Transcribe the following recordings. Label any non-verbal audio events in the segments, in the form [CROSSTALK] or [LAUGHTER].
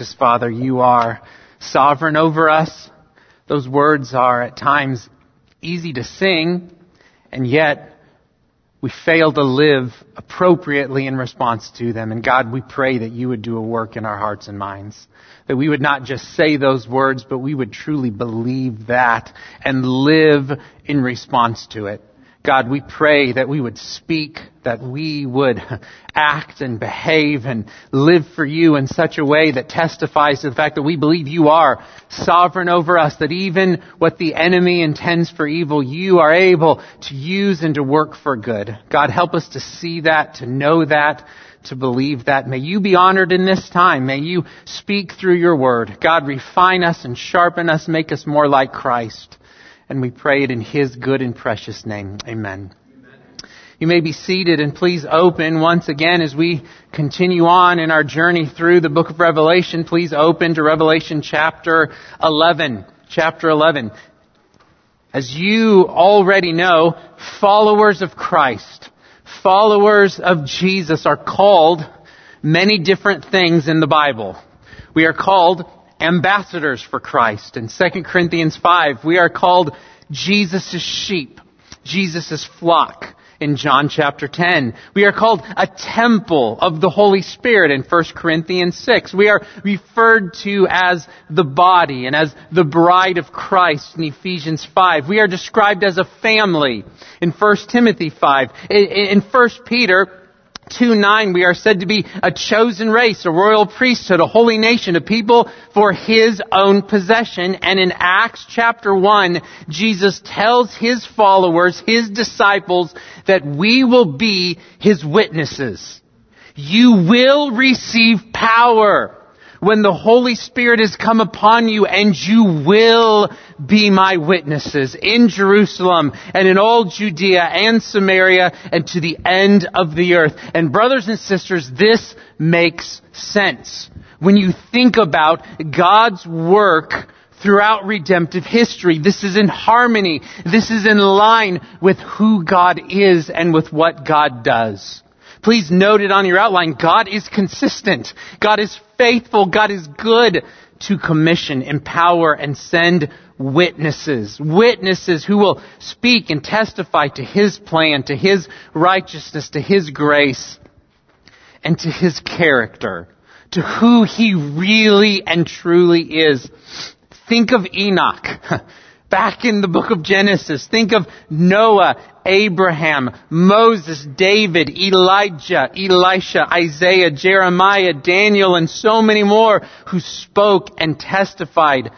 gracious Father, you are sovereign over us. Those words are at times easy to sing, and yet we fail to live appropriately in response to them. And God, we pray that you would do a work in our hearts and minds. That we would not just say those words, but we would truly believe that and live in response to it. God, we pray that we would speak, that we would [LAUGHS] act and behave and live for you in such a way that testifies to the fact that we believe you are sovereign over us, that even what the enemy intends for evil, you are able to use and to work for good. God, help us to see that, to know that, to believe that. May you be honored in this time. May you speak through your word. God, refine us and sharpen us, make us more like Christ. And we pray it in His good and precious name. Amen. You may be seated and please open once again as we continue on in our journey through the book of Revelation. Please open to Revelation chapter 11. Chapter 11. As you already know, followers of Christ, followers of Jesus are called many different things in the Bible. We are called ambassadors for Christ. In 2 Corinthians 5, we are called Jesus' sheep, Jesus' flock in John chapter 10. We are called a temple of the Holy Spirit in 1 Corinthians 6. We are referred to as the body and as the bride of Christ in Ephesians 5. We are described as a family in 1 Timothy 5. In 1 Peter, 2 9, we are said to be a chosen race, a royal priesthood, a holy nation, a people for his own possession. And in Acts chapter 1, Jesus tells his followers, his disciples, that we will be his witnesses. You will receive power when the Holy Spirit has come upon you and you will be my witnesses in Jerusalem and in all Judea and Samaria and to the end of the earth. And brothers and sisters, this makes sense. When you think about God's work throughout redemptive history. This is in harmony. This is in line with who God is and with what God does. Please note it on your outline. God is consistent. God is faithful. God is good to commission, empower, and send witnesses. Witnesses who will speak and testify to His plan, to His righteousness, to His grace, and to His character, to who He really and truly is. Think of Enoch. [LAUGHS] Back in the book of Genesis, think of Noah, Abraham, Moses, David, Elijah, Elisha, Isaiah, Jeremiah, Daniel, and so many more who spoke and testified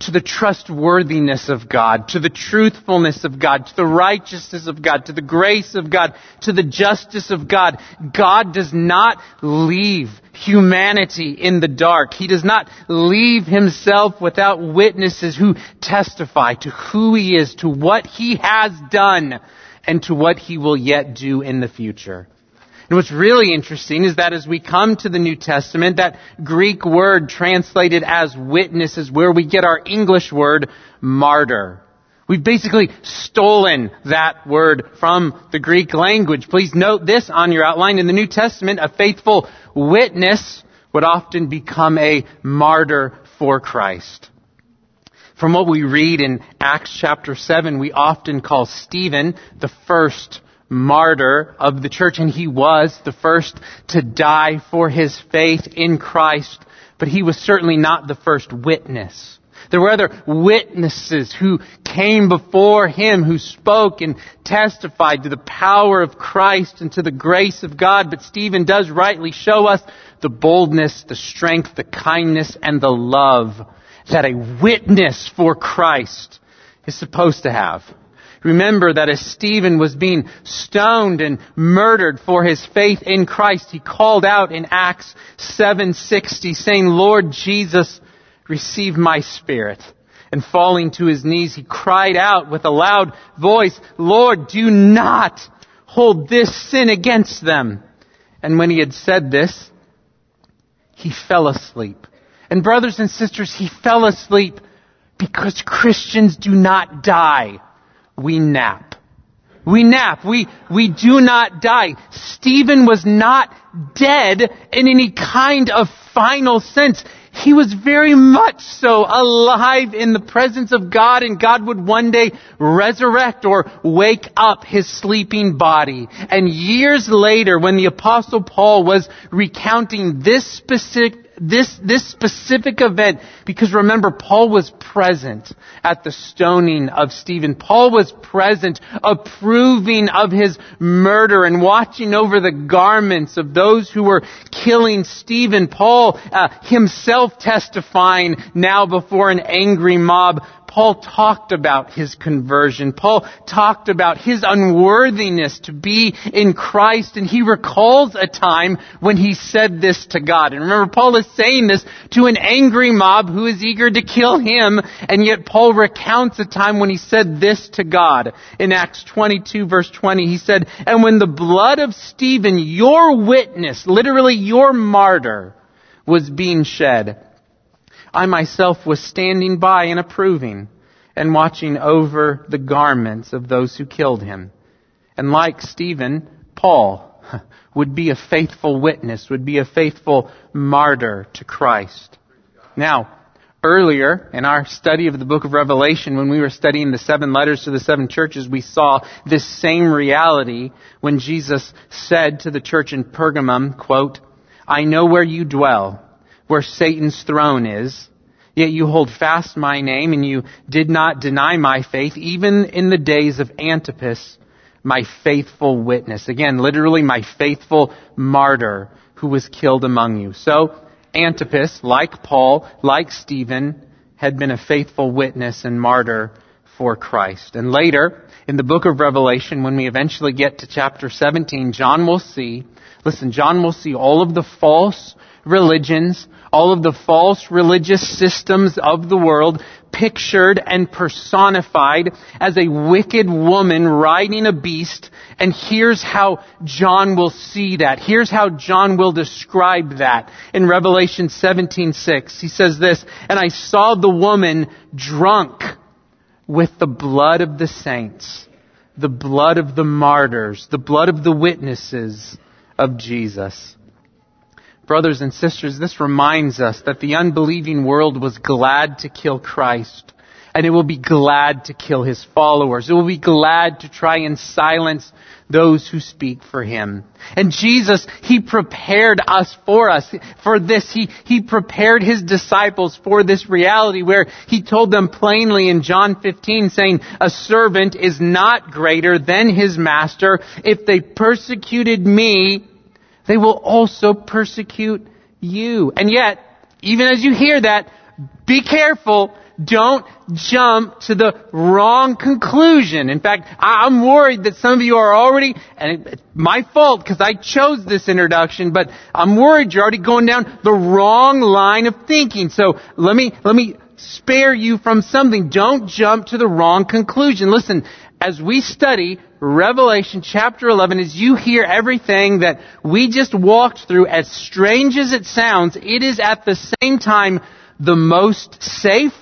to the trustworthiness of God, to the truthfulness of God, to the righteousness of God, to the grace of God, to the justice of God. God does not leave humanity in the dark. He does not leave himself without witnesses who testify to who he is, to what he has done, and to what he will yet do in the future. And what's really interesting is that as we come to the New Testament, that Greek word translated as witness is where we get our English word martyr. We've basically stolen that word from the Greek language. Please note this on your outline. In the New Testament, a faithful witness would often become a martyr for Christ. From what we read in Acts chapter 7, we often call Stephen the first martyr of the church, and he was the first to die for his faith in Christ, but he was certainly not the first witness. There were other witnesses who came before him, who spoke and testified to the power of Christ and to the grace of God. But Stephen does rightly show us the boldness, the strength, the kindness, and the love that a witness for Christ is supposed to have. Remember that as Stephen was being stoned and murdered for his faith in Christ, he called out in Acts 7:60 saying, "Lord Jesus, receive my spirit." And falling to his knees, he cried out with a loud voice, "Lord, do not hold this sin against them." And when he had said this, he fell asleep. And brothers and sisters, he fell asleep because Christians do not die we nap. We nap. We, we do not die. Stephen was not dead in any kind of final sense. he was very much so alive in the presence of God and God would one day resurrect or wake up his sleeping body. And years later, when the apostle Paul was recounting this specific this, this specific event, because remember, Paul was present at the stoning of Stephen. Paul was present approving of his murder and watching over the garments of those who were killing Stephen. Paul uh, himself testifying now before an angry mob Paul talked about his conversion. Paul talked about his unworthiness to be in Christ and he recalls a time when he said this to God. And remember, Paul is saying this to an angry mob who is eager to kill him and yet Paul recounts a time when he said this to God. In Acts 22 verse 20 he said, And when the blood of Stephen, your witness, literally your martyr, was being shed, I myself was standing by and approving and watching over the garments of those who killed him. And like Stephen, Paul [LAUGHS] would be a faithful witness, would be a faithful martyr to Christ. Now, earlier in our study of the book of Revelation, when we were studying the seven letters to the seven churches, we saw this same reality when Jesus said to the church in Pergamum, quote, I know where you dwell where Satan's throne is. Yet you hold fast my name and you did not deny my faith even in the days of Antipas, my faithful witness. Again, literally my faithful martyr who was killed among you. So Antipas, like Paul, like Stephen, had been a faithful witness and martyr for Christ. And later, in the book of Revelation, when we eventually get to chapter 17, John will see, listen, John will see all of the false religions, all of the false religious systems of the world pictured and personified as a wicked woman riding a beast. And here's how John will see that. Here's how John will describe that in Revelation 17:6. He says this, "And I saw the woman drunk with the blood of the saints, the blood of the martyrs, the blood of the witnesses of Jesus." Brothers and sisters, this reminds us that the unbelieving world was glad to kill Christ. And it will be glad to kill his followers. It will be glad to try and silence those who speak for him. And Jesus, he prepared us for us, for this. He, he prepared his disciples for this reality where he told them plainly in John 15 saying, a servant is not greater than his master. If they persecuted me, they will also persecute you. And yet, even as you hear that, be careful. Don't jump to the wrong conclusion. In fact, I'm worried that some of you are already, and it's my fault because I chose this introduction, but I'm worried you're already going down the wrong line of thinking. So let me, let me spare you from something. Don't jump to the wrong conclusion. Listen, as we study Revelation chapter 11, as you hear everything that we just walked through, as strange as it sounds, it is at the same time the most safe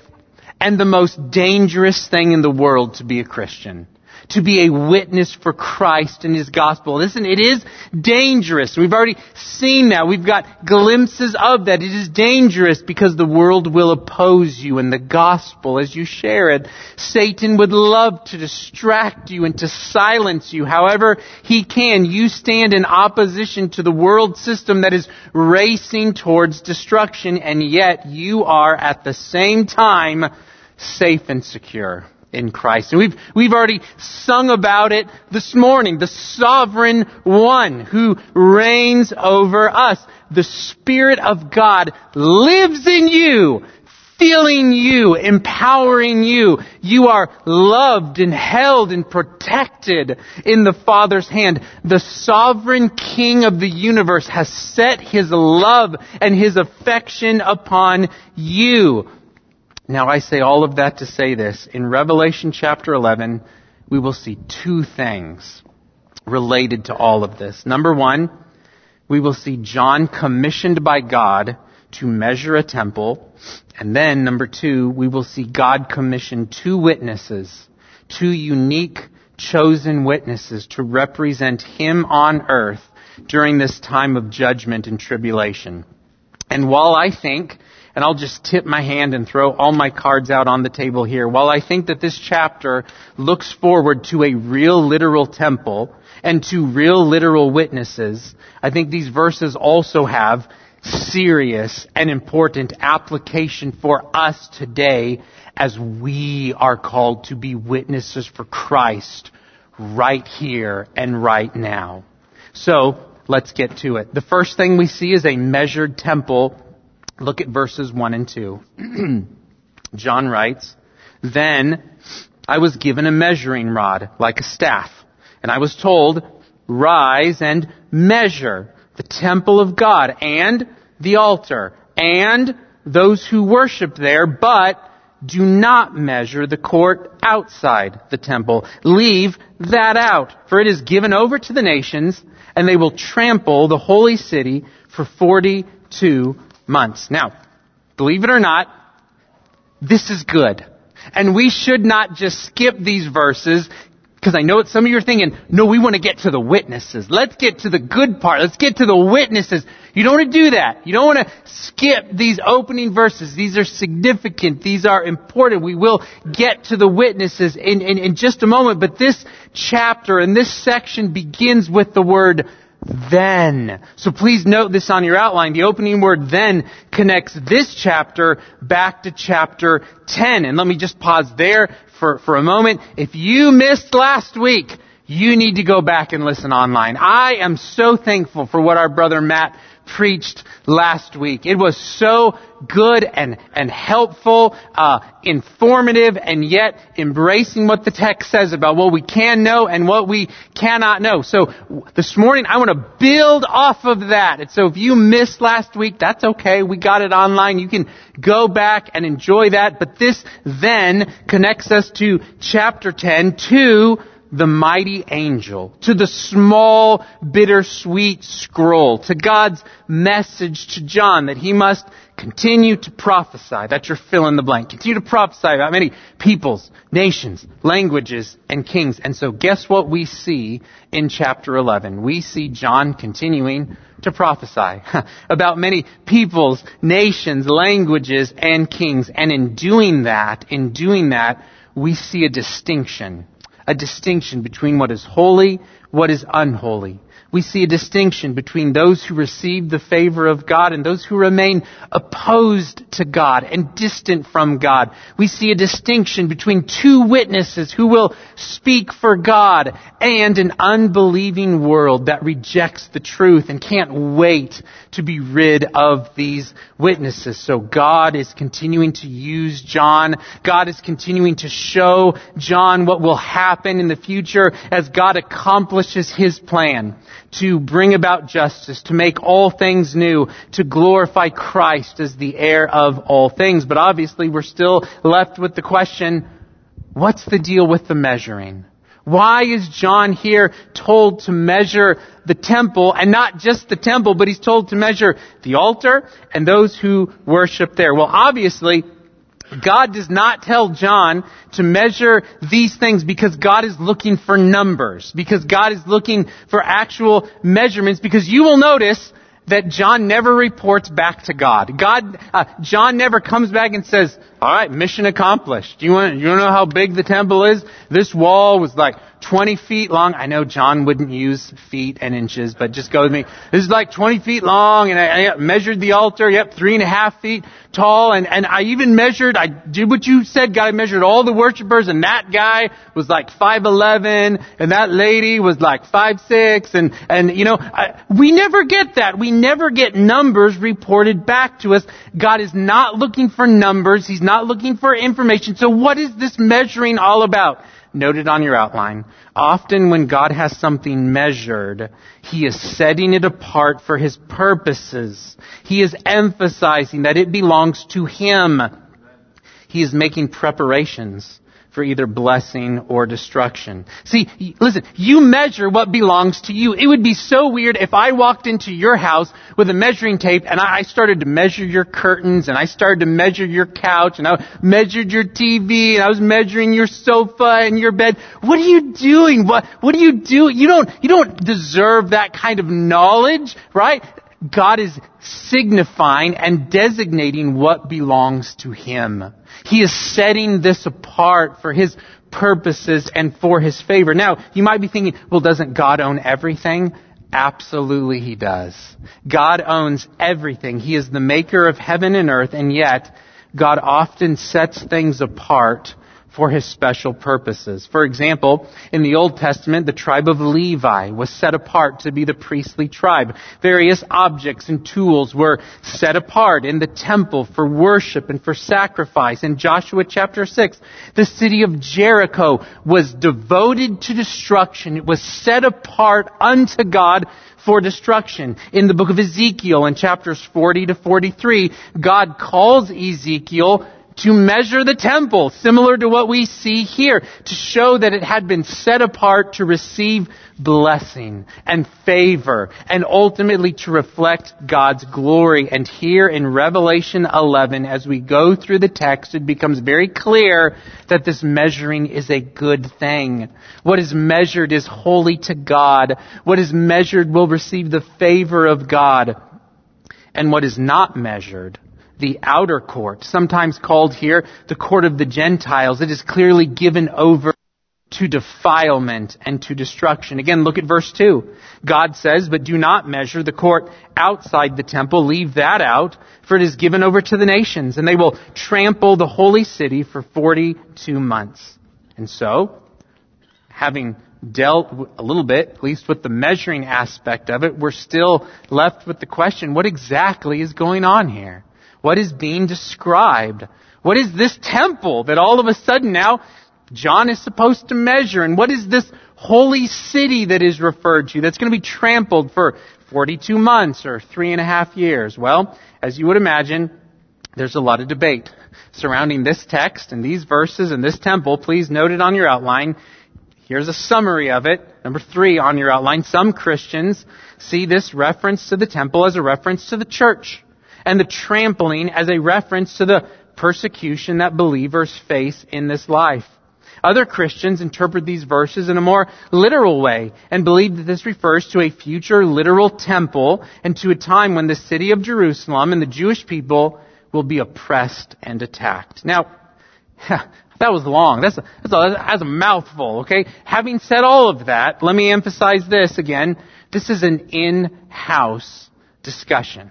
and the most dangerous thing in the world to be a Christian to be a witness for Christ and His gospel. Listen, it is dangerous. We've already seen that. We've got glimpses of that. It is dangerous because the world will oppose you and the gospel as you share it. Satan would love to distract you and to silence you however he can. You stand in opposition to the world system that is racing towards destruction and yet you are at the same time safe and secure in Christ. And we've, we've already sung about it this morning. The sovereign one who reigns over us. The Spirit of God lives in you, filling you, empowering you. You are loved and held and protected in the Father's hand. The sovereign King of the universe has set His love and His affection upon you. Now I say all of that to say this. In Revelation chapter 11, we will see two things related to all of this. Number one, we will see John commissioned by God to measure a temple. And then number two, we will see God commission two witnesses, two unique chosen witnesses to represent Him on earth during this time of judgment and tribulation. And while I think and I'll just tip my hand and throw all my cards out on the table here. While I think that this chapter looks forward to a real literal temple and to real literal witnesses, I think these verses also have serious and important application for us today as we are called to be witnesses for Christ right here and right now. So, let's get to it. The first thing we see is a measured temple. Look at verses 1 and 2. [CLEARS THROAT] John writes, Then I was given a measuring rod, like a staff, and I was told, Rise and measure the temple of God and the altar and those who worship there, but do not measure the court outside the temple. Leave that out, for it is given over to the nations, and they will trample the holy city for 42 months. Now, believe it or not, this is good. And we should not just skip these verses because I know what some of you are thinking, no, we want to get to the witnesses. Let's get to the good part. Let's get to the witnesses. You don't want to do that. You don't want to skip these opening verses. These are significant. These are important. We will get to the witnesses in, in, in just a moment. But this chapter and this section begins with the word then. So please note this on your outline. The opening word then connects this chapter back to chapter 10. And let me just pause there for, for a moment. If you missed last week, you need to go back and listen online. I am so thankful for what our brother Matt preached last week. It was so good and, and helpful, uh, informative, and yet embracing what the text says about what we can know and what we cannot know. So this morning I want to build off of that. And so if you missed last week, that's okay. We got it online. You can go back and enjoy that. But this then connects us to chapter 10 to the mighty angel, to the small, bittersweet scroll, to God's message to John that he must continue to prophesy. That's your fill in the blank. Continue to prophesy about many peoples, nations, languages, and kings. And so guess what we see in chapter 11? We see John continuing to prophesy [LAUGHS] about many peoples, nations, languages, and kings. And in doing that, in doing that, we see a distinction a distinction between what is holy, what is unholy we see a distinction between those who receive the favor of God and those who remain opposed to God and distant from God. We see a distinction between two witnesses who will speak for God and an unbelieving world that rejects the truth and can't wait to be rid of these witnesses. So God is continuing to use John. God is continuing to show John what will happen in the future as God accomplishes his plan to bring about justice, to make all things new, to glorify Christ as the heir of all things. But obviously we're still left with the question, what's the deal with the measuring? Why is John here told to measure the temple, and not just the temple, but he's told to measure the altar and those who worship there? Well, obviously, God does not tell John to measure these things because God is looking for numbers, because God is looking for actual measurements, because you will notice that John never reports back to God. God, uh, John never comes back and says, all right, mission accomplished. You want, you want to know how big the temple is? This wall was like 20 feet long. I know John wouldn't use feet and inches, but just go with me. This is like 20 feet long, and I, I measured the altar. Yep, three and a half feet tall, and, and I even measured, I did what you said, God, I measured all the worshipers, and that guy was like 5'11", and that lady was like 5'6", and, and you know, I, we never get that. We never get numbers reported back to us. God is not looking for numbers. He's not looking for information. So what is this measuring all about? Noted on your outline. Often when God has something measured, He is setting it apart for His purposes. He is emphasizing that it belongs to Him. He is making preparations for either blessing or destruction. See, listen, you measure what belongs to you. It would be so weird if I walked into your house with a measuring tape and I started to measure your curtains and I started to measure your couch and I measured your TV and I was measuring your sofa and your bed. What are you doing? What, what do you do? You don't, you don't deserve that kind of knowledge, right? God is signifying and designating what belongs to Him. He is setting this apart for His purposes and for His favor. Now, you might be thinking, well, doesn't God own everything? Absolutely He does. God owns everything. He is the maker of heaven and earth, and yet, God often sets things apart for his special purposes. For example, in the Old Testament, the tribe of Levi was set apart to be the priestly tribe. Various objects and tools were set apart in the temple for worship and for sacrifice. In Joshua chapter 6, the city of Jericho was devoted to destruction. It was set apart unto God for destruction. In the book of Ezekiel, in chapters 40 to 43, God calls Ezekiel to measure the temple, similar to what we see here, to show that it had been set apart to receive blessing and favor and ultimately to reflect God's glory. And here in Revelation 11, as we go through the text, it becomes very clear that this measuring is a good thing. What is measured is holy to God. What is measured will receive the favor of God. And what is not measured the outer court, sometimes called here the court of the Gentiles. It is clearly given over to defilement and to destruction. Again, look at verse 2. God says, but do not measure the court outside the temple. Leave that out, for it is given over to the nations, and they will trample the holy city for 42 months. And so, having dealt a little bit, at least with the measuring aspect of it, we're still left with the question, what exactly is going on here? What is being described? What is this temple that all of a sudden now John is supposed to measure? And what is this holy city that is referred to that's going to be trampled for 42 months or three and a half years? Well, as you would imagine, there's a lot of debate surrounding this text and these verses and this temple. Please note it on your outline. Here's a summary of it. Number three on your outline. Some Christians see this reference to the temple as a reference to the church and the trampling as a reference to the persecution that believers face in this life. Other Christians interpret these verses in a more literal way and believe that this refers to a future literal temple and to a time when the city of Jerusalem and the Jewish people will be oppressed and attacked. Now, [LAUGHS] that was long. That's a, that's, a, that's a mouthful, okay? Having said all of that, let me emphasize this again. This is an in-house discussion.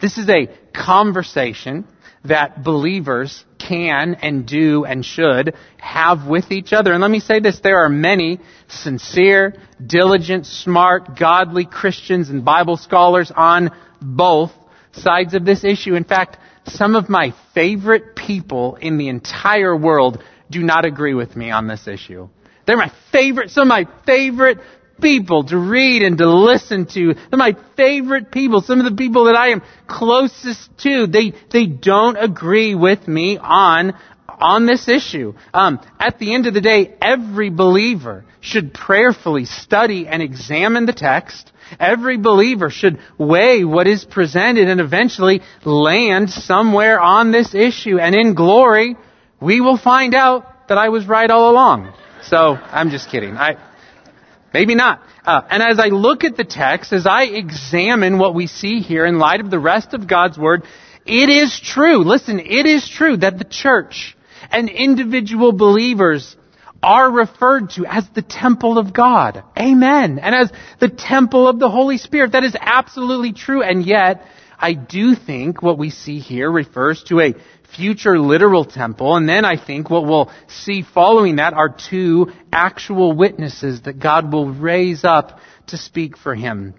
This is a conversation that believers can and do and should have with each other. And let me say this, there are many sincere, diligent, smart, godly Christians and Bible scholars on both sides of this issue. In fact, some of my favorite people in the entire world do not agree with me on this issue. They're my favorite, some of my favorite people to read and to listen to. They're my favorite people. Some of the people that I am closest to, they, they don't agree with me on, on this issue. Um, at the end of the day, every believer should prayerfully study and examine the text. Every believer should weigh what is presented and eventually land somewhere on this issue. And in glory, we will find out that I was right all along. So, I'm just kidding. I, Maybe not. Uh, and as I look at the text, as I examine what we see here in light of the rest of God's Word, it is true, listen, it is true that the church and individual believers are referred to as the temple of God. Amen. And as the temple of the Holy Spirit. That is absolutely true. And yet, I do think what we see here refers to a future literal temple. And then I think what we'll see following that are two actual witnesses that God will raise up to speak for him.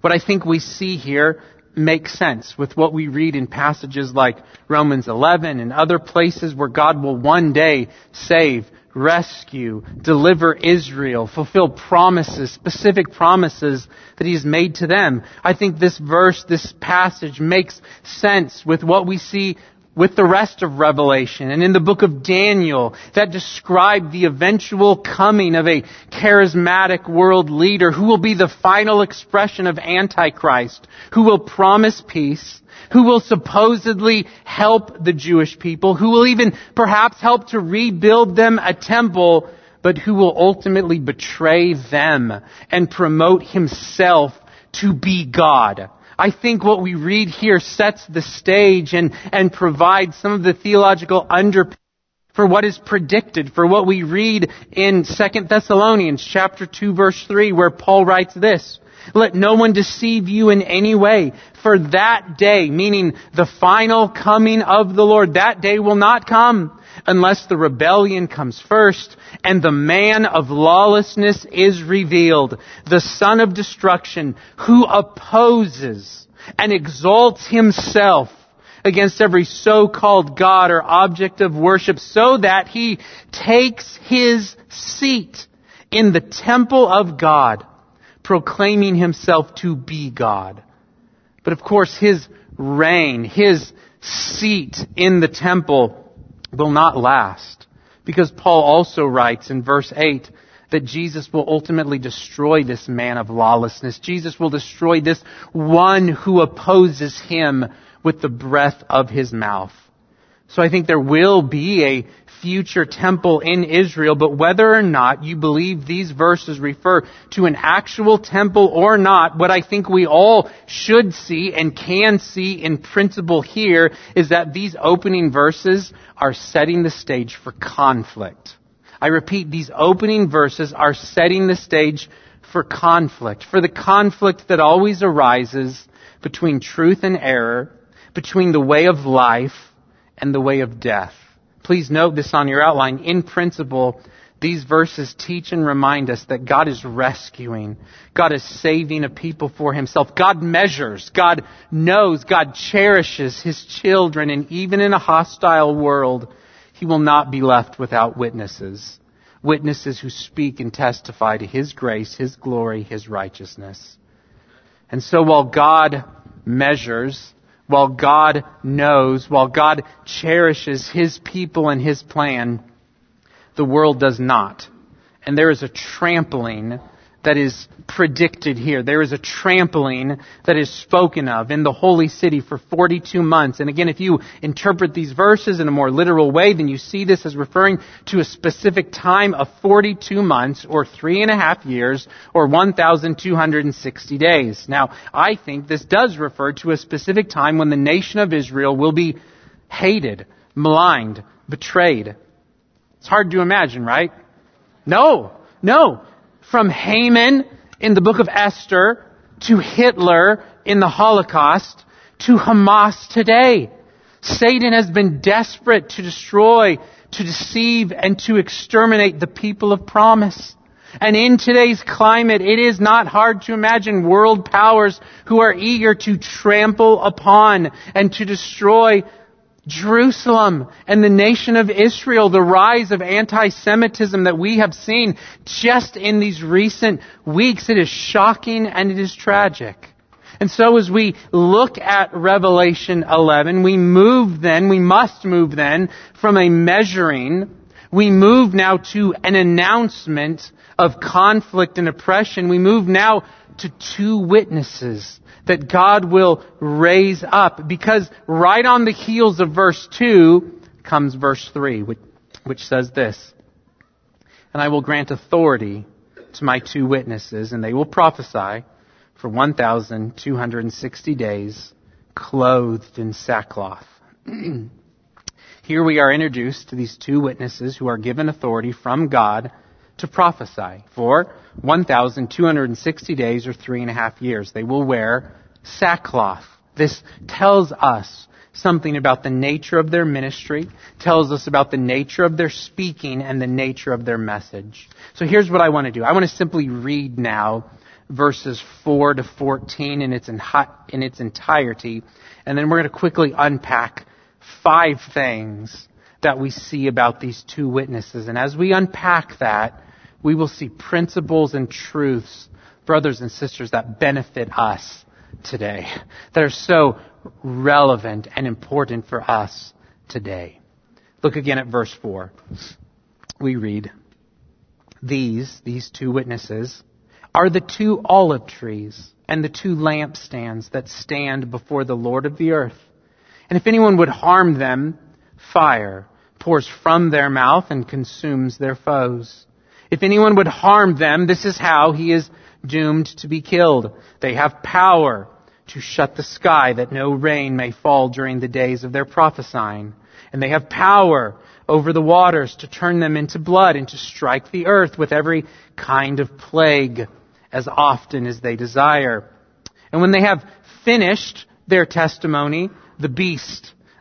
What I think we see here makes sense with what we read in passages like Romans 11 and other places where God will one day save, rescue, deliver Israel, fulfill promises, specific promises that He's made to them. I think this verse, this passage makes sense with what we see with the rest of Revelation and in the book of Daniel that describe the eventual coming of a charismatic world leader who will be the final expression of Antichrist, who will promise peace, who will supposedly help the Jewish people, who will even perhaps help to rebuild them a temple, but who will ultimately betray them and promote himself to be God I think what we read here sets the stage and, and provides some of the theological underpinnings for what is predicted, for what we read in 2 Thessalonians chapter 2 verse 3 where Paul writes this. Let no one deceive you in any way, for that day, meaning the final coming of the Lord, that day will not come unless the rebellion comes first and the man of lawlessness is revealed, the son of destruction who opposes and exalts himself against every so-called God or object of worship so that he takes his seat in the temple of God, proclaiming himself to be God. But of course, his reign, his seat in the temple will not last. Because Paul also writes in verse 8 that Jesus will ultimately destroy this man of lawlessness. Jesus will destroy this one who opposes him with the breath of his mouth. So I think there will be a future temple in Israel, but whether or not you believe these verses refer to an actual temple or not, what I think we all should see and can see in principle here is that these opening verses are setting the stage for conflict. I repeat, these opening verses are setting the stage for conflict, for the conflict that always arises between truth and error, between the way of life and the way of death. Please note this on your outline. In principle, these verses teach and remind us that God is rescuing. God is saving a people for himself. God measures. God knows. God cherishes his children. And even in a hostile world, he will not be left without witnesses. Witnesses who speak and testify to his grace, his glory, his righteousness. And so while God measures, while God knows, while God cherishes His people and His plan, the world does not. And there is a trampling that is predicted here. There is a trampling that is spoken of in the holy city for 42 months. And again, if you interpret these verses in a more literal way, then you see this as referring to a specific time of 42 months or three and a half years or 1,260 days. Now, I think this does refer to a specific time when the nation of Israel will be hated, maligned, betrayed. It's hard to imagine, right? No, no from Haman in the book of Esther to Hitler in the Holocaust to Hamas today. Satan has been desperate to destroy, to deceive, and to exterminate the people of promise. And in today's climate, it is not hard to imagine world powers who are eager to trample upon and to destroy Jerusalem and the nation of Israel, the rise of anti-Semitism that we have seen just in these recent weeks, it is shocking and it is tragic. And so as we look at Revelation 11, we move then, we must move then from a measuring, we move now to an announcement of conflict and oppression. We move now to two witnesses that God will raise up. Because right on the heels of verse 2 comes verse 3, which, which says this. And I will grant authority to my two witnesses, and they will prophesy for 1,260 days, clothed in sackcloth. [CLEARS THROAT] Here we are introduced to these two witnesses who are given authority from God to prophesy for 1,260 days or three and a half years. They will wear sackcloth. This tells us something about the nature of their ministry, tells us about the nature of their speaking and the nature of their message. So here's what I want to do. I want to simply read now verses 4 to 14 in its, in its entirety, and then we're going to quickly unpack five things that we see about these two witnesses. And as we unpack that, we will see principles and truths, brothers and sisters, that benefit us today, that are so relevant and important for us today. Look again at verse 4. We read, These, these two witnesses, are the two olive trees and the two lampstands that stand before the Lord of the earth. And if anyone would harm them, fire pours from their mouth and consumes their foes. If anyone would harm them, this is how he is doomed to be killed. They have power to shut the sky that no rain may fall during the days of their prophesying. And they have power over the waters to turn them into blood and to strike the earth with every kind of plague as often as they desire. And when they have finished their testimony, the beast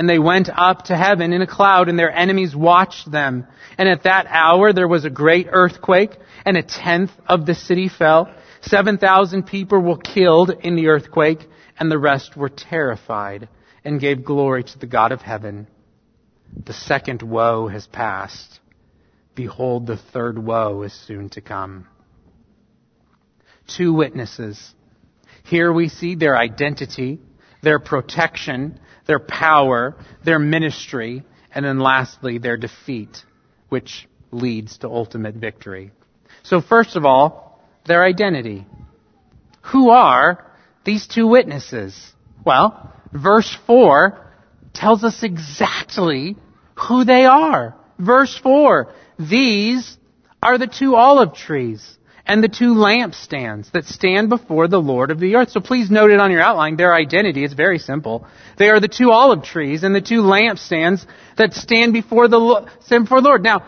And they went up to heaven in a cloud, and their enemies watched them. And at that hour there was a great earthquake, and a tenth of the city fell. Seven thousand people were killed in the earthquake, and the rest were terrified and gave glory to the God of heaven. The second woe has passed. Behold, the third woe is soon to come. Two witnesses. Here we see their identity, their protection, their power, their ministry, and then lastly, their defeat, which leads to ultimate victory. So first of all, their identity. Who are these two witnesses? Well, verse 4 tells us exactly who they are. Verse 4, these are the two olive trees and the two lampstands that stand before the Lord of the earth. So please note it on your outline, their identity. is very simple. They are the two olive trees and the two lampstands that stand before the, stand before the Lord. Now,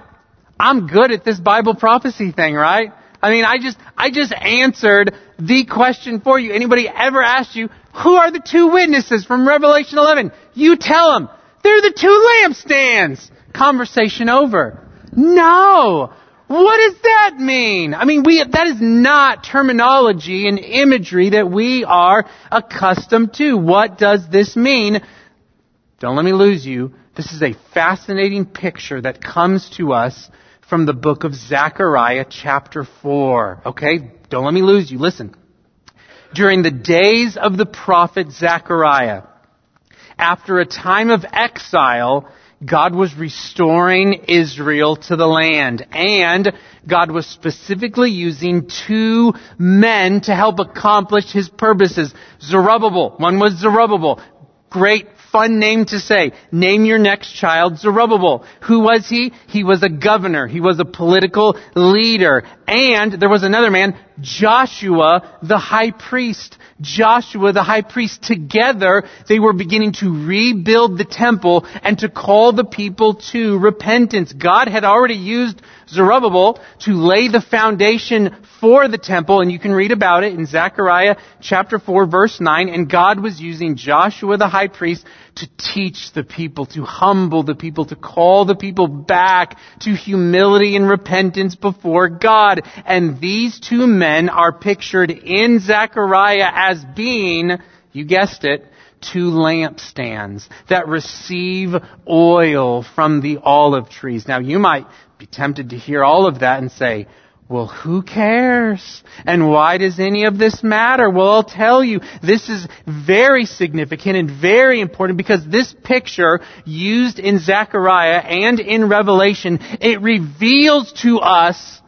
I'm good at this Bible prophecy thing, right? I mean, I just, I just answered the question for you. Anybody ever asked you, who are the two witnesses from Revelation 11? You tell them, they're the two lampstands. Conversation over. No! What does that mean? I mean, we, that is not terminology and imagery that we are accustomed to. What does this mean? Don't let me lose you. This is a fascinating picture that comes to us from the book of Zechariah chapter 4. Okay? Don't let me lose you. Listen. During the days of the prophet Zechariah, after a time of exile, God was restoring Israel to the land. And God was specifically using two men to help accomplish his purposes. Zerubbabel. One was Zerubbabel. Great fun name to say. Name your next child Zerubbabel. Who was he? He was a governor. He was a political leader. And there was another man, Joshua, the high priest. Joshua, the high priest, together, they were beginning to rebuild the temple and to call the people to repentance. God had already used Zerubbabel to lay the foundation for the temple, and you can read about it in Zechariah chapter 4 verse 9, and God was using Joshua the high priest to teach the people, to humble the people, to call the people back to humility and repentance before God. And these two men are pictured in Zechariah as being, you guessed it, two lampstands that receive oil from the olive trees. Now you might be tempted to hear all of that and say, well, who cares? And why does any of this matter? Well, I'll tell you, this is very significant and very important because this picture used in Zechariah and in Revelation, it reveals to us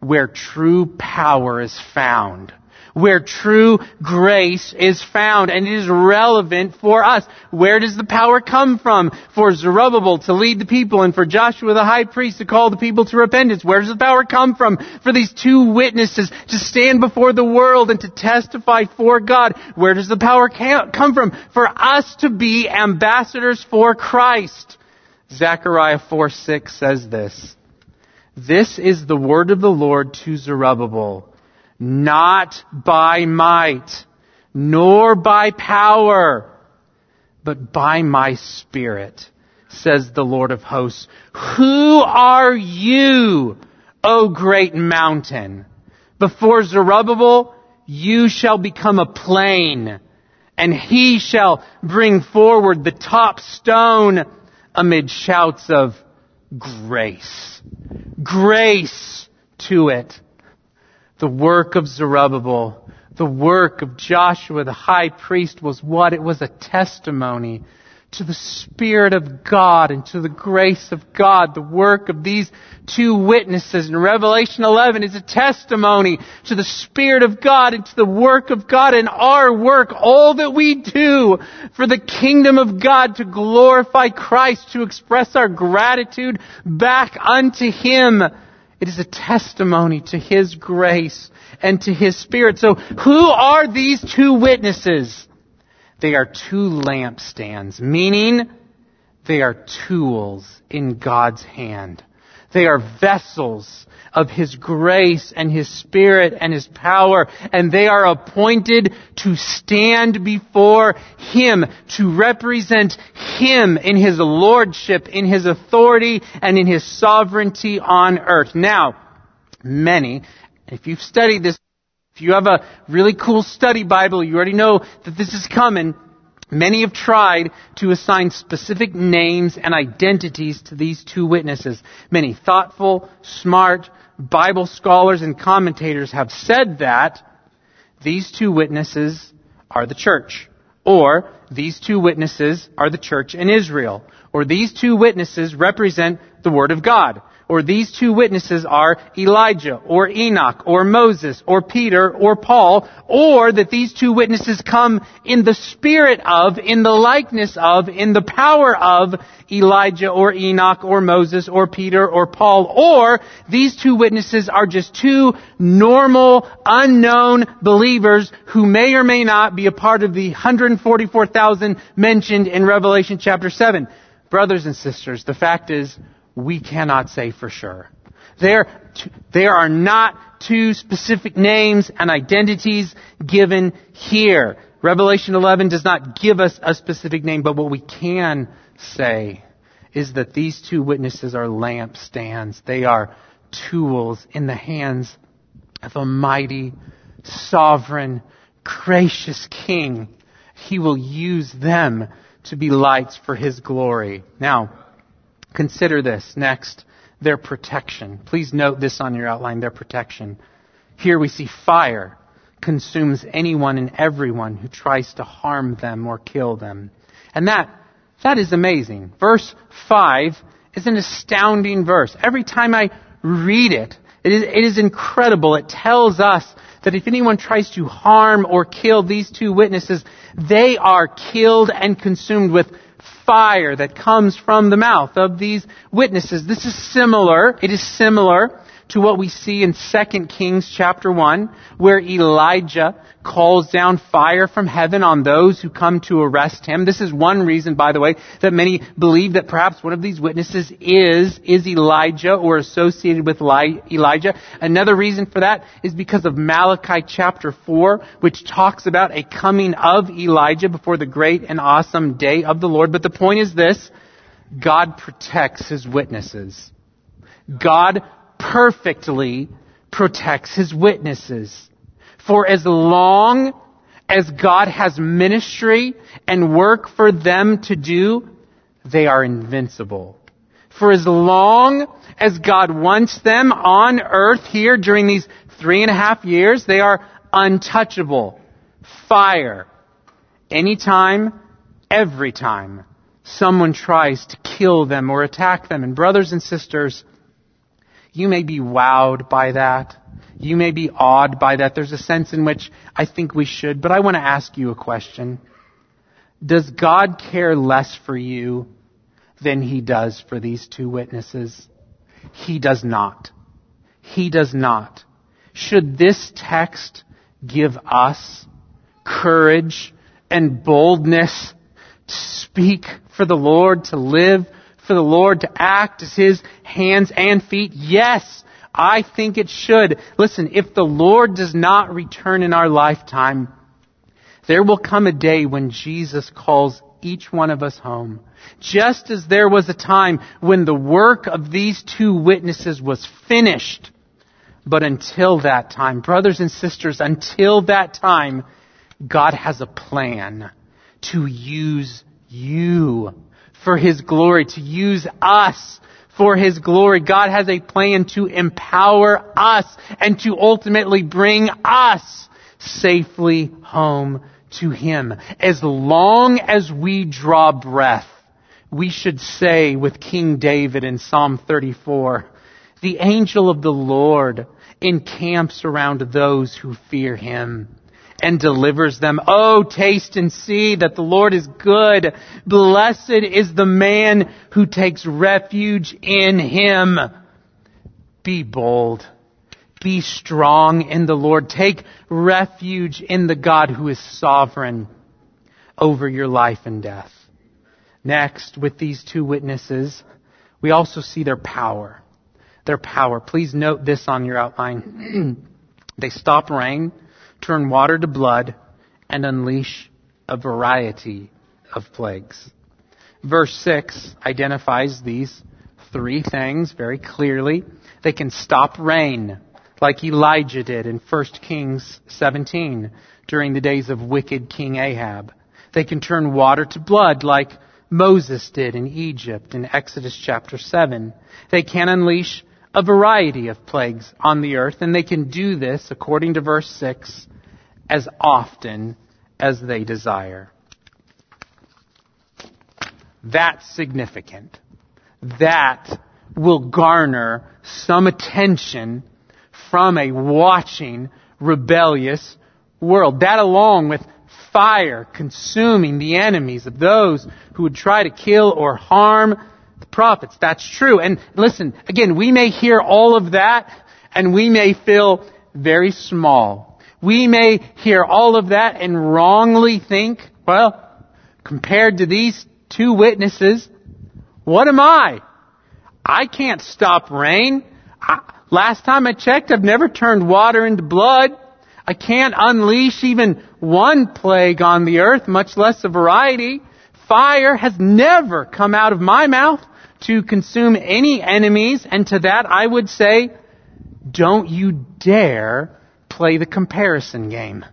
where true power is found where true grace is found and it is relevant for us. Where does the power come from? For Zerubbabel to lead the people and for Joshua the high priest to call the people to repentance. Where does the power come from? For these two witnesses to stand before the world and to testify for God. Where does the power come from? For us to be ambassadors for Christ. Zechariah 4 6 says this. This is the word of the Lord to Zerubbabel not by might, nor by power, but by my Spirit, says the Lord of hosts. Who are you, O great mountain? Before Zerubbabel, you shall become a plain, and he shall bring forward the top stone amid shouts of grace. Grace to it. The work of Zerubbabel, the work of Joshua the high priest was what? It was a testimony to the Spirit of God and to the grace of God. The work of these two witnesses in Revelation 11 is a testimony to the Spirit of God and to the work of God and our work, all that we do for the kingdom of God to glorify Christ, to express our gratitude back unto Him. It is a testimony to His grace and to His Spirit. So who are these two witnesses? They are two lampstands, meaning they are tools in God's hand. They are vessels of His grace and His Spirit and His power, and they are appointed to stand before Him, to represent Him in His lordship, in His authority, and in His sovereignty on earth. Now, many, if you've studied this if you have a really cool study Bible, you already know that this is coming. Many have tried to assign specific names and identities to these two witnesses. Many thoughtful, smart Bible scholars and commentators have said that these two witnesses are the church. Or these two witnesses are the church in Israel. Or these two witnesses represent the Word of God or these two witnesses are Elijah or Enoch or Moses or Peter or Paul, or that these two witnesses come in the spirit of, in the likeness of, in the power of Elijah or Enoch or Moses or Peter or Paul, or these two witnesses are just two normal, unknown believers who may or may not be a part of the 144,000 mentioned in Revelation chapter 7. Brothers and sisters, the fact is, we cannot say for sure. There, there are not two specific names and identities given here. Revelation 11 does not give us a specific name, but what we can say is that these two witnesses are lampstands. They are tools in the hands of a mighty, sovereign, gracious King. He will use them to be lights for His glory. Now, Consider this next, their protection. Please note this on your outline, their protection. Here we see fire consumes anyone and everyone who tries to harm them or kill them. And that, that is amazing. Verse 5 is an astounding verse. Every time I read it, it is, it is incredible. It tells us that if anyone tries to harm or kill these two witnesses, they are killed and consumed with fire that comes from the mouth of these witnesses. This is similar, it is similar to what we see in 2 Kings chapter 1, where Elijah calls down fire from heaven on those who come to arrest him. This is one reason, by the way, that many believe that perhaps one of these witnesses is, is Elijah or associated with Elijah. Another reason for that is because of Malachi chapter 4, which talks about a coming of Elijah before the great and awesome day of the Lord. But the point is this, God protects his witnesses. God perfectly protects his witnesses. For as long as God has ministry and work for them to do, they are invincible. For as long as God wants them on earth here during these three and a half years, they are untouchable. Fire. Anytime, every time someone tries to kill them or attack them. And brothers and sisters, you may be wowed by that. You may be awed by that. There's a sense in which I think we should, but I want to ask you a question. Does God care less for you than he does for these two witnesses? He does not. He does not. Should this text give us courage and boldness to speak for the Lord, to live for the Lord to act as His hands and feet? Yes, I think it should. Listen, if the Lord does not return in our lifetime, there will come a day when Jesus calls each one of us home. Just as there was a time when the work of these two witnesses was finished. But until that time, brothers and sisters, until that time, God has a plan to use you for His glory, to use us for His glory. God has a plan to empower us and to ultimately bring us safely home to Him. As long as we draw breath, we should say with King David in Psalm 34, the angel of the Lord encamps around those who fear Him and delivers them. Oh, taste and see that the Lord is good. Blessed is the man who takes refuge in Him. Be bold. Be strong in the Lord. Take refuge in the God who is sovereign over your life and death. Next, with these two witnesses, we also see their power. Their power. Please note this on your outline. [CLEARS THROAT] they stop rain turn water to blood, and unleash a variety of plagues. Verse 6 identifies these three things very clearly. They can stop rain, like Elijah did in 1 Kings 17 during the days of wicked King Ahab. They can turn water to blood, like Moses did in Egypt in Exodus chapter 7. They can unleash a variety of plagues on the earth, and they can do this, according to verse 6, as often as they desire. That's significant. That will garner some attention from a watching, rebellious world. That along with fire consuming the enemies of those who would try to kill or harm prophets. That's true. And listen, again, we may hear all of that and we may feel very small. We may hear all of that and wrongly think, well, compared to these two witnesses, what am I? I can't stop rain. I, last time I checked, I've never turned water into blood. I can't unleash even one plague on the earth, much less a variety. Fire has never come out of my mouth to consume any enemies, and to that I would say, don't you dare play the comparison game.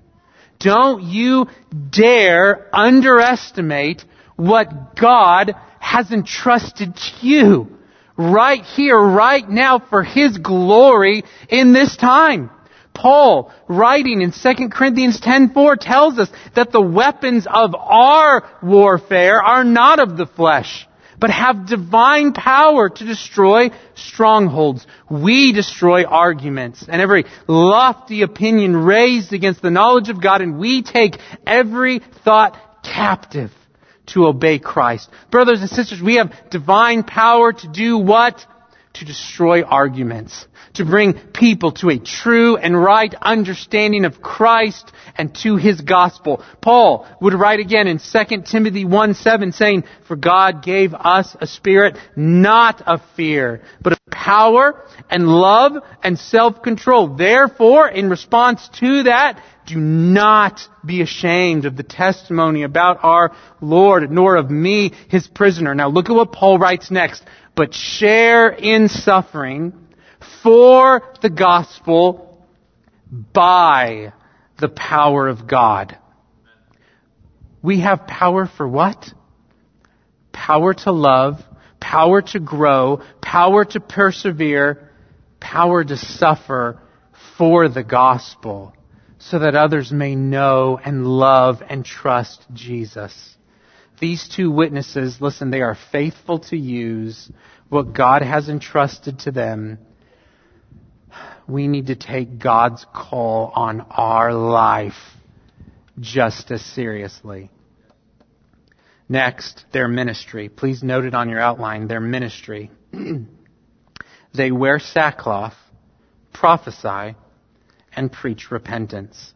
Don't you dare underestimate what God has entrusted to you right here, right now for His glory in this time. Paul, writing in 2 Corinthians 10:4 tells us that the weapons of our warfare are not of the flesh, but have divine power to destroy strongholds. We destroy arguments and every lofty opinion raised against the knowledge of God, and we take every thought captive to obey Christ. Brothers and sisters, we have divine power to do what? To destroy arguments to bring people to a true and right understanding of Christ and to His gospel. Paul would write again in 2 Timothy 1 7 saying, For God gave us a spirit not of fear, but of power and love and self-control. Therefore, in response to that, do not be ashamed of the testimony about our Lord, nor of me, His prisoner. Now look at what Paul writes next. But share in suffering for the gospel by the power of God. We have power for what? Power to love, power to grow, power to persevere, power to suffer for the gospel so that others may know and love and trust Jesus. These two witnesses, listen, they are faithful to use what God has entrusted to them we need to take God's call on our life just as seriously. Next, their ministry. Please note it on your outline, their ministry. [CLEARS THROAT] they wear sackcloth, prophesy, and preach repentance.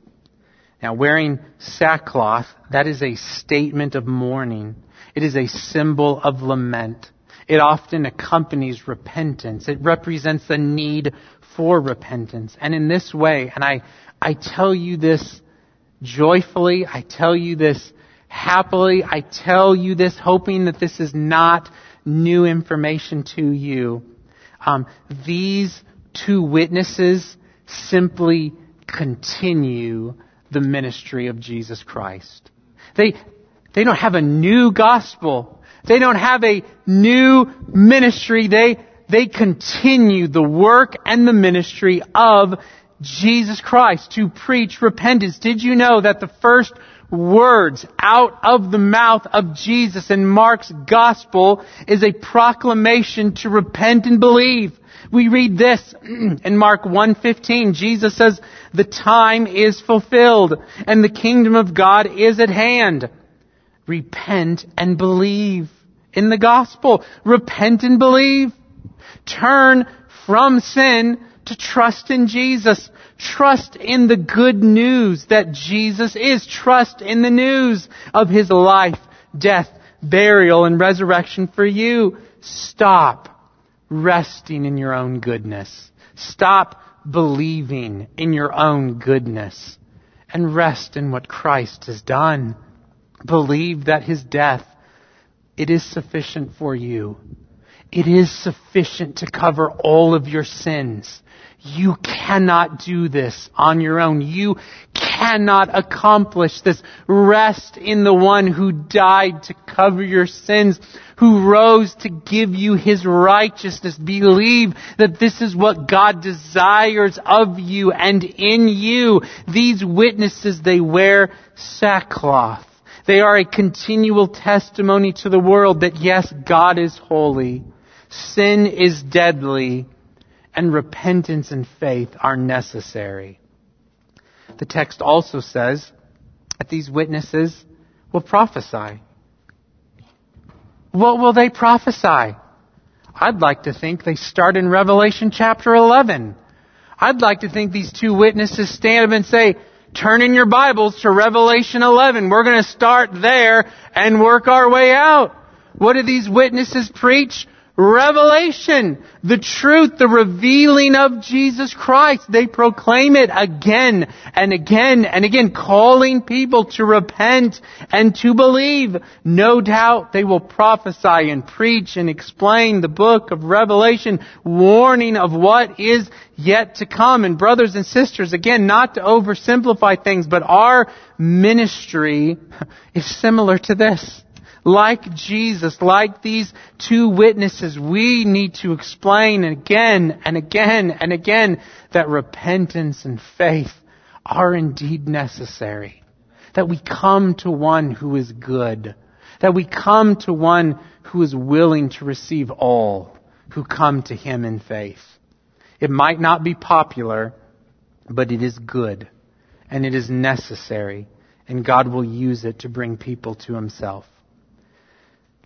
Now, wearing sackcloth, that is a statement of mourning. It is a symbol of lament. It often accompanies repentance. It represents the need for repentance. And in this way, and I, I tell you this joyfully, I tell you this Happily, I tell you this, hoping that this is not new information to you. Um, these two witnesses simply continue the ministry of Jesus Christ. They, they don't have a new gospel. They don't have a new ministry. They, they continue the work and the ministry of Jesus Christ to preach repentance. Did you know that the first words out of the mouth of Jesus in Mark's gospel is a proclamation to repent and believe? We read this [CLEARS THROAT] in Mark 1:15. Jesus says, "The time is fulfilled and the kingdom of God is at hand. Repent and believe in the gospel. Repent and believe. Turn from sin to trust in Jesus. Trust in the good news that Jesus is. Trust in the news of His life, death, burial, and resurrection for you. Stop resting in your own goodness. Stop believing in your own goodness and rest in what Christ has done. Believe that His death, it is sufficient for you. It is sufficient to cover all of your sins. You cannot do this on your own. You cannot accomplish this. Rest in the one who died to cover your sins, who rose to give you his righteousness. Believe that this is what God desires of you and in you. These witnesses, they wear sackcloth. They are a continual testimony to the world that yes, God is holy. Sin is deadly and repentance and faith are necessary. The text also says that these witnesses will prophesy. What will they prophesy? I'd like to think they start in Revelation chapter 11. I'd like to think these two witnesses stand up and say, turn in your Bibles to Revelation 11. We're going to start there and work our way out. What do these witnesses preach? Revelation, the truth, the revealing of Jesus Christ. They proclaim it again and again and again, calling people to repent and to believe. No doubt they will prophesy and preach and explain the book of Revelation, warning of what is yet to come. And brothers and sisters, again, not to oversimplify things, but our ministry [LAUGHS] is similar to this. Like Jesus, like these two witnesses, we need to explain again and again and again that repentance and faith are indeed necessary. That we come to one who is good. That we come to one who is willing to receive all who come to him in faith. It might not be popular, but it is good and it is necessary and God will use it to bring people to himself.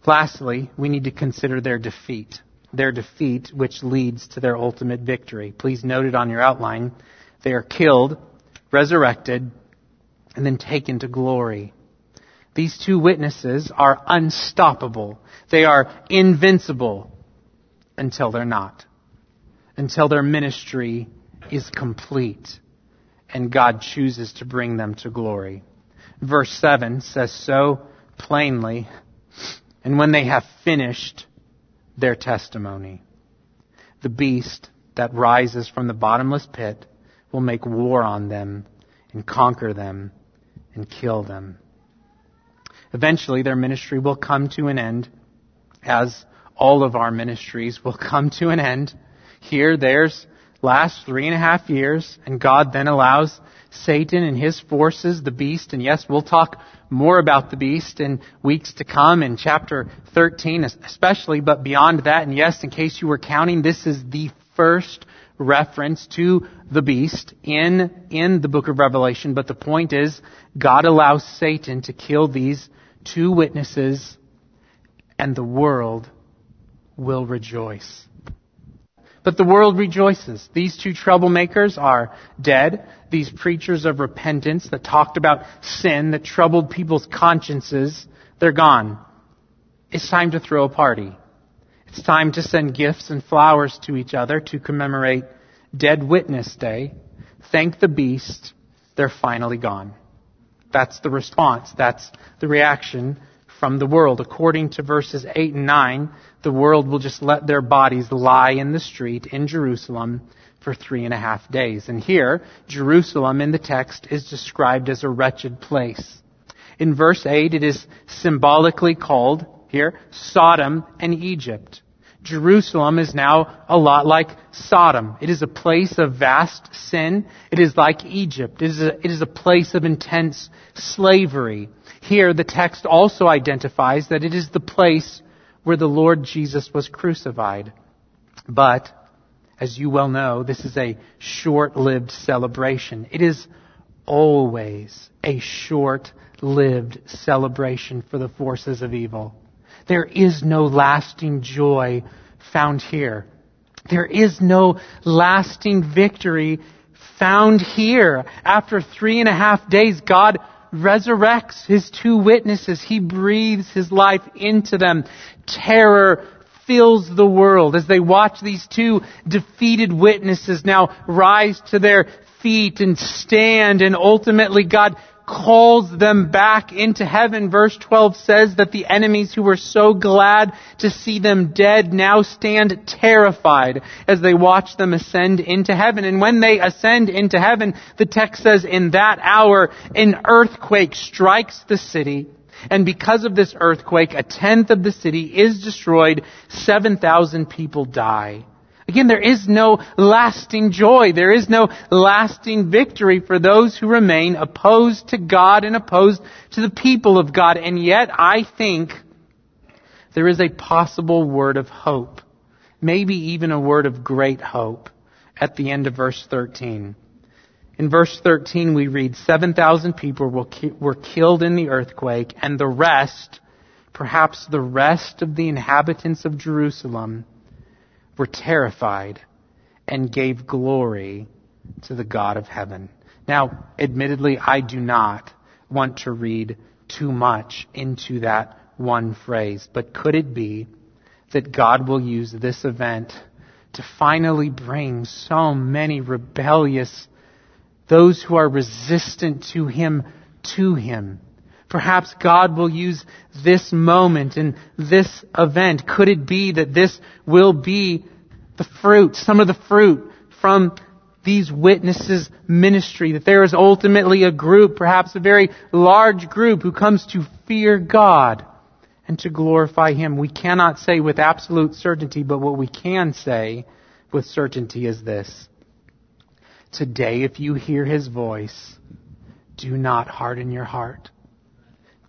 Lastly, we need to consider their defeat. Their defeat, which leads to their ultimate victory. Please note it on your outline. They are killed, resurrected, and then taken to glory. These two witnesses are unstoppable. They are invincible until they're not. Until their ministry is complete and God chooses to bring them to glory. Verse 7 says so plainly and when they have finished their testimony, the beast that rises from the bottomless pit will make war on them and conquer them and kill them. Eventually, their ministry will come to an end, as all of our ministries will come to an end. Here, theirs last three and a half years, and God then allows Satan and his forces, the beast, and yes, we'll talk more about the beast in weeks to come in chapter 13 especially, but beyond that, and yes, in case you were counting, this is the first reference to the beast in, in the book of Revelation, but the point is, God allows Satan to kill these two witnesses, and the world will rejoice. But the world rejoices. These two troublemakers are dead. These preachers of repentance that talked about sin, that troubled people's consciences, they're gone. It's time to throw a party. It's time to send gifts and flowers to each other to commemorate Dead Witness Day. Thank the beast. They're finally gone. That's the response. That's the reaction from the world. According to verses 8 and 9, the world will just let their bodies lie in the street in Jerusalem for three and a half days. And here, Jerusalem in the text is described as a wretched place. In verse 8, it is symbolically called here Sodom and Egypt. Jerusalem is now a lot like Sodom. It is a place of vast sin. It is like Egypt. It is a, it is a place of intense slavery. Here, the text also identifies that it is the place where the Lord Jesus was crucified. But, as you well know, this is a short-lived celebration. It is always a short-lived celebration for the forces of evil. There is no lasting joy found here. There is no lasting victory found here. After three and a half days, God resurrects his two witnesses. He breathes his life into them. Terror fills the world as they watch these two defeated witnesses now rise to their feet and stand and ultimately God calls them back into heaven. Verse 12 says that the enemies who were so glad to see them dead now stand terrified as they watch them ascend into heaven. And when they ascend into heaven, the text says in that hour an earthquake strikes the city. And because of this earthquake, a tenth of the city is destroyed. 7,000 people die. Again, there is no lasting joy. There is no lasting victory for those who remain opposed to God and opposed to the people of God. And yet, I think there is a possible word of hope. Maybe even a word of great hope at the end of verse 13. In verse 13 we read, 7,000 people were killed in the earthquake and the rest, perhaps the rest of the inhabitants of Jerusalem, were terrified and gave glory to the God of heaven. Now, admittedly, I do not want to read too much into that one phrase, but could it be that God will use this event to finally bring so many rebellious, those who are resistant to Him, to Him? Perhaps God will use this moment and this event. Could it be that this will be the fruit, some of the fruit from these witnesses' ministry? That there is ultimately a group, perhaps a very large group, who comes to fear God and to glorify Him. We cannot say with absolute certainty, but what we can say with certainty is this. Today, if you hear His voice, do not harden your heart.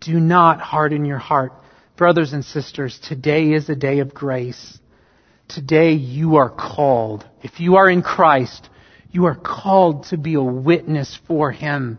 Do not harden your heart. Brothers and sisters, today is a day of grace. Today you are called. If you are in Christ, you are called to be a witness for Him.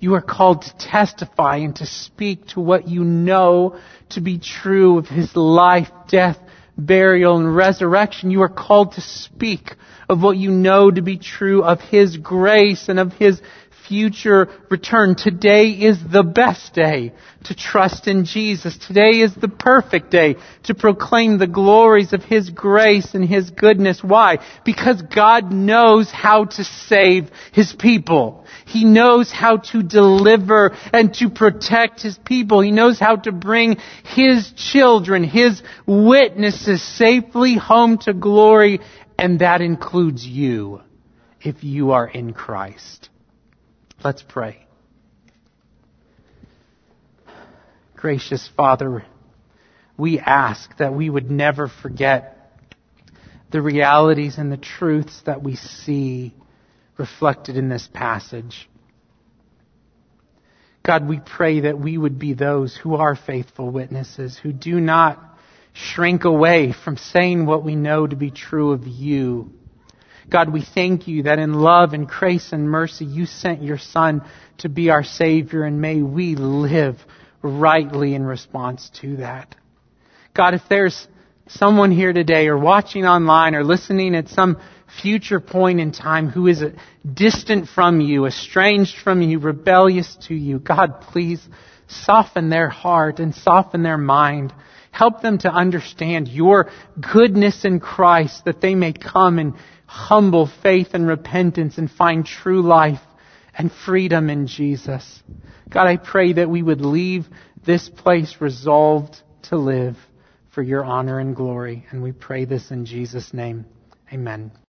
You are called to testify and to speak to what you know to be true of His life, death, burial, and resurrection. You are called to speak of what you know to be true of His grace and of His future return. Today is the best day to trust in Jesus. Today is the perfect day to proclaim the glories of His grace and His goodness. Why? Because God knows how to save His people. He knows how to deliver and to protect His people. He knows how to bring His children, His witnesses safely home to glory, and that includes you if you are in Christ. Let's pray. Gracious Father, we ask that we would never forget the realities and the truths that we see reflected in this passage. God, we pray that we would be those who are faithful witnesses, who do not shrink away from saying what we know to be true of you God, we thank you that in love and grace and mercy you sent your Son to be our Savior, and may we live rightly in response to that. God, if there's someone here today or watching online or listening at some future point in time who is distant from you, estranged from you, rebellious to you, God, please soften their heart and soften their mind. Help them to understand your goodness in Christ that they may come and humble faith and repentance and find true life and freedom in Jesus. God, I pray that we would leave this place resolved to live for your honor and glory. And we pray this in Jesus' name. Amen.